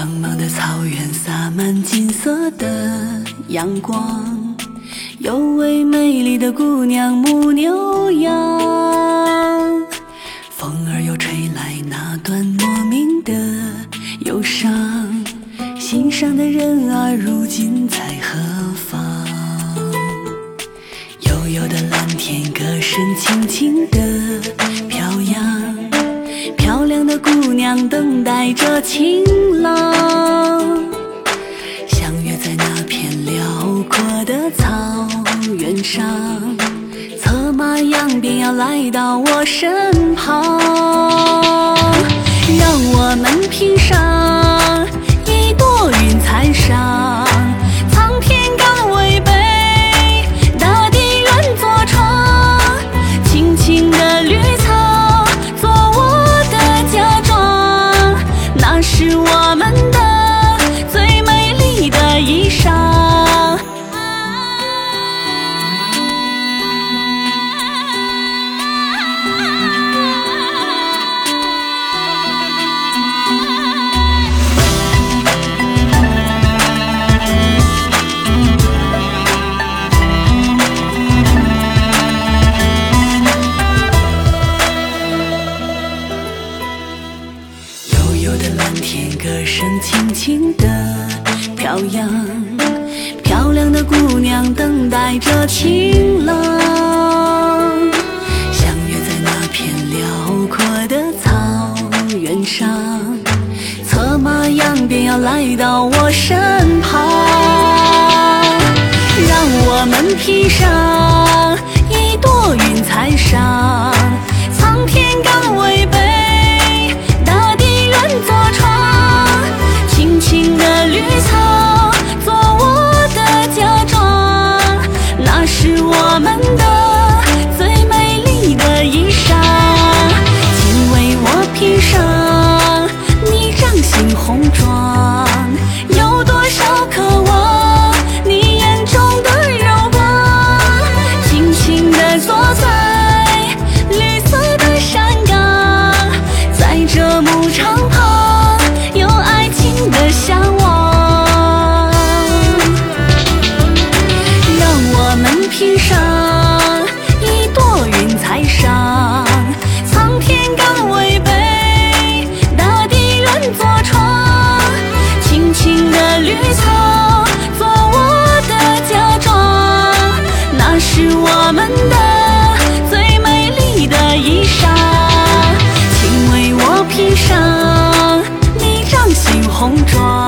茫茫的草原洒满金色的阳光，有位美丽的姑娘牧牛羊。风儿又吹来那段莫名的忧伤，心上的人儿如今在何方？悠悠的蓝天，歌声轻轻的飘扬，娘等待着情郎。相约在那片辽阔的草原上，策马扬鞭要来到我身旁，悠悠的蓝天，歌声轻轻的飘扬，漂亮的姑娘等待着情郎。相约在那片辽阔的草原上，策马扬鞭要来到我身旁，让我们披上衣裳。请为我披上你掌心红妆，